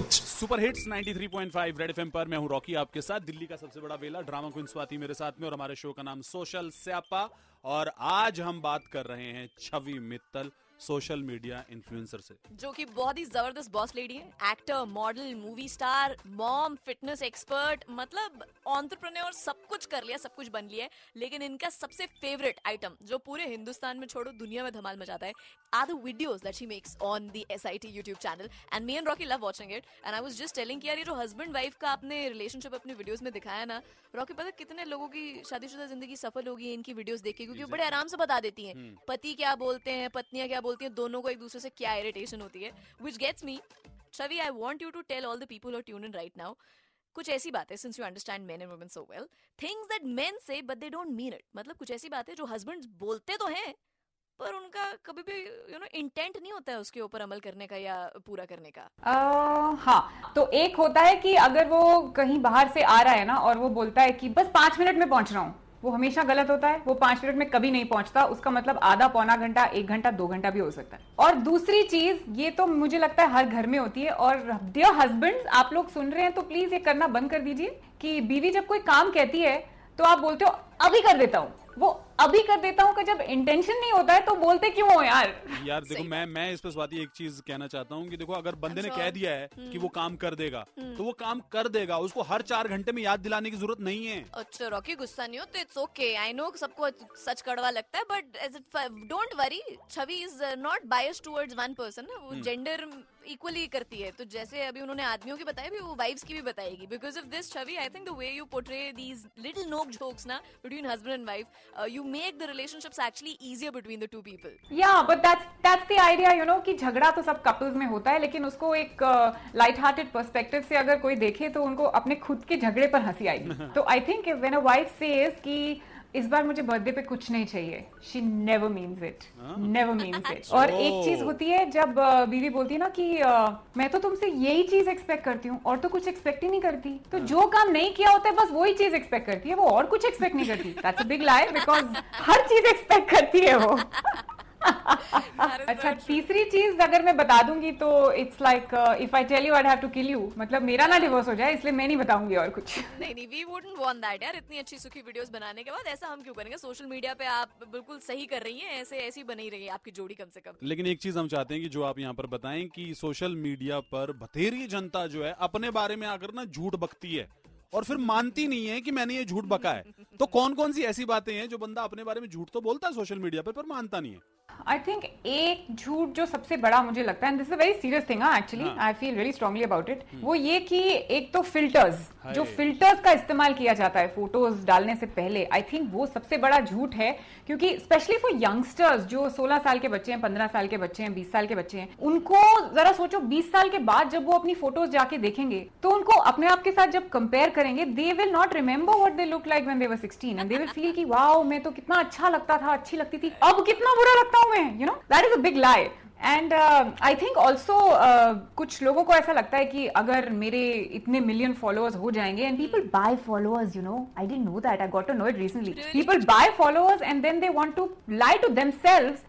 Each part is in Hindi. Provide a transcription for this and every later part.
सुपर हिट्स 93.5 रेड एफएम पर मैं हूँ रॉकी, आपके साथ दिल्ली का सबसे बड़ा वेला, ड्रामा क्वीन स्वाति मेरे साथ में और हमारे शो का नाम सोशल स्यापा। और आज हम बात कर रहे हैं Chhavi Mittal social media influencer से। जो कि बहुत ही ज़बरदस्त बॉस लेडी है actor model movie star mom fitness expert मतलब ऑन्टरप्रन्योर सब कुछ कर लिया, सब कुछ बन लिया लेकिन इनका सबसे फेवरेट आइटम जो पूरे हिंदुस्तान में छोड़ो, दुनिया में धमाल मचाता है are the videos that she makes on the SIT YouTube channel and me and Rocky love watching it and I was just telling कि यार, ये जो हस्बैंड वाइफ का आपने रिलेशनशिप अपने वीडियोस में दिखाया ना रॉकी पता कितने लोगों की शादीशुदा ज़िंदगी सफल होगी, इनकी वीडियोस देख के क्योंकि बड़े आराम से बता देती हैं। पति क्या बोलते हैं पत्नियाँ क्या बोलती हैं दोनों को एक दूसरे से क्या इरिटेशन होती है? Which gets me Chhavi I want you to tell all the people और ट्यून इन राइट नाउ कुछ ऐसी बातें since you understand men and women so well things that men say but they don't mean it मतलब कुछ ऐसी बातें जो हस्बैंड बोलते तो हैं पर उनका कभी भी यू नो इंटेंट नहीं होता है उसके ऊपर अमल करने का या पूरा करने का। uh, हाँ तो एक होता है कि अगर वो कहीं बाहर से आ रहा है ना और वो बोलता है कि बस पाँच मिनट में पहुँच रहा हूँ। वो हमेशा गलत होता है, वो पाँच मिनट में कभी नहीं पहुँचता, उसका मतलब आधा पौना घंटा, एक घंटा, दो घंटा भी हो सकता है। और दूसरी चीज़, ये तो मुझे लगता है हर घर में होती है, और डियर हस्बैंड आप लोग सुन रहे हैं तो प्लीज़ ये करना बंद कर दीजिए कि बीवी जब कोई काम कहती है तो आप बोलते हो अभी कर देता हूँ। वो अभी कर देता हूँ कि जब इंटेंशन नहीं होता है तो बोलते क्यों हो यार? यार देखो मैं मैं इस पर स्वाति एक चीज़ कहना चाहता हूँ कि देखो अगर बंदे ने कह दिया है कि वो काम कर देगा हम्म। तो वो काम कर देगा। उसको हर चार घंटे में याद दिलाने की ज़रूरत नहीं है। अच्छा रॉकी गुस्सा नहीं हो? तो इट्स ओके आई नो सबको सच कड़वा लगता है but as it don't worry Chhavi is not bias towards one person वो जेंडर हम्म। इक्वली करती है। तो जैसे अभी उन्होंने आदमियों की बताया भी वो वाइफ्स की भी बताएगी। Because of this Chhavi I think the way you portray these little नोक जोक्स ना between husband and wife you make the relation relationships actually easier between the two people. Yeah, but that's that's the idea, you know, कि झगड़ा तो सब कपल्स में होता है लेकिन उसको एक लाइट हार्टेड पर्सपेक्टिव से अगर कोई देखे तो उनको अपने खुद के झगड़े पर हँसी आएगी तो I think when a wife says कि इस बार मुझे बर्थडे पे कुछ नहीं चाहिए। She never means it never means it और एक चीज़ होती है जब बीवी बोलती है ना कि मैं तो तुमसे यही चीज़ एक्सपेक्ट करती हूँ और तो कुछ एक्सपेक्ट ही नहीं करती। तो हाँ। जो काम नहीं किया होता है बस वही चीज़ एक्सपेक्ट करती है वो और कुछ एक्सपेक्ट नहीं करती। That's a big lie because हर चीज़ एक्सपेक्ट करती है वो. अच्छा तीसरी चीज़ अगर मैं बता दूँगी तो it's like if I tell you I have to kill you मतलब मेरा ना डिवोर्स हो जाए इसलिए मैं नहीं बताऊँगी और कुछ। नहीं नहीं वी वुडंट वांट दैट यार इतनी अच्छी सुखी वीडियोस बनाने के बाद ऐसा हम क्यों करेंगे? सोशल मीडिया पे आप बिल्कुल सही कर रही हैं ऐसे ऐसी बनी रही है आपकी जोड़ी कम से कम। लेकिन एक चीज़ हम चाहते हैं कि जो आप यहाँ पर बताएँ कि सोशल मीडिया पर बथेरी जनता जो है अपने बारे में आकर ना झूठ बकती है। और फिर मानती नहीं है कि मैंने ये झूठ बका है। तो कौन कौन सी ऐसी बातें हैं जो बंदा अपने बारे में झूठ तो बोलता है सोशल मीडिया पर पर मानता नहीं है? आई थिंक एक झूठ जो सबसे बड़ा मुझे लगता है this a very serious thing actually I feel very strongly about it वो ये कि एक तो फिल्टर्स जो फिल्टर्स का इस्तेमाल किया जाता है फ़ोटोज़ डालने से पहले आई थिंक वो सबसे बड़ा झूठ है क्योंकि स्पेशली फॉर यंगस्टर्स जो 16 साल के बच्चे हैं 15 साल के बच्चे हैं 20 साल के बच्चे हैं उनको जरा सोचो 20 साल के बाद जब वो अपनी फ़ोटोज़ जाके देखेंगे तो उनको अपने आप के साथ जब कंपेयर करेंगे they will not remember what they look like when they were sixteen and they will feel की, वाओ, मैं तो कितना अच्छा लगता था, अच्छी लगती थी, अब कितना बुरा लगता हूँ मैं you know that is a big lie and I think also कुछ लोगों को ऐसा लगता है कि अगर मेरे इतने मिलियन फॉलोअर्स हो जाएँगे and people buy followers you know I don't know that I got to know it recently people buy followers and then they want to lie to them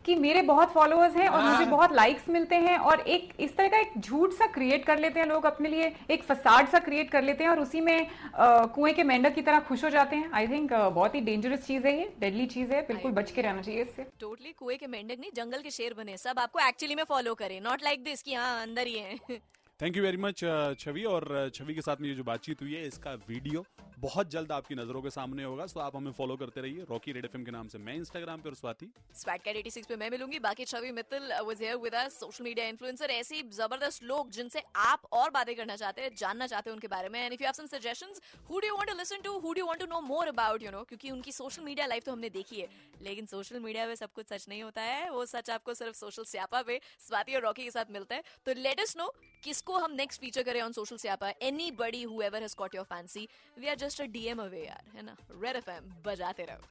कि मेरे बहुत फॉलोअर्स हैं और मुझे हाँ। बहुत लाइक्स मिलते हैं और एक इस तरह का एक झूठ सा क्रिएट कर लेते हैं लोग अपने लिए एक फसाड सा क्रिएट कर लेते हैं और उसी में uh, कुएँ के मेंढक की तरह खुश हो जाते हैं। आई थिंक uh, बहुत ही डेंजरस चीज़ है ये डेडली चीज़ है बिल्कुल बच के रहना चाहिए इससे। टोटली कुएँ के मेंढक नहीं जंगल के शेर बने सब आपको एक्चुअली में फॉलो करें नॉट लाइक दिस कि हाँ अंदर ही है। Thank you very much Chhavi और uh, छवि के साथ में ये जो बातचीत हुई है इसका वीडियो बहुत जल्द आपकी नज़रों के सामने होगा सो आप हमें फॉलो करते रहिए। रॉकी रेड एफएम के नाम से मैं इंस्टाग्राम पे और स्वाति। स्वैटकैट 86 पे मैं मिलूँगी। बाकी Chhavi Mittal was here with us social media influencer ऐसी ज़बरदस्त लोग जिनसे आप और बातें करना चाहते हैं जानना चाहते हैं उनके बारे में। And if you have some suggestions who do you want to listen to who do you want to know more about you know क्योंकि उनकी सोशल मीडिया लाइफ तो हमने देखी है। लेकिन सोशल मीडिया पे सब कुछ सच नहीं होता है। वो सच आपको सिर्फ़ सोशल स्यापा पे स्वाति और रॉकी के साथ मिलता है। तो लेट अस नो किसको हम नेक्स्ट फीचर करें ऑन सोशल से anybody who has caught your fancy we are just a DM away यार, है ना? रेड एफएम बजाते रहो।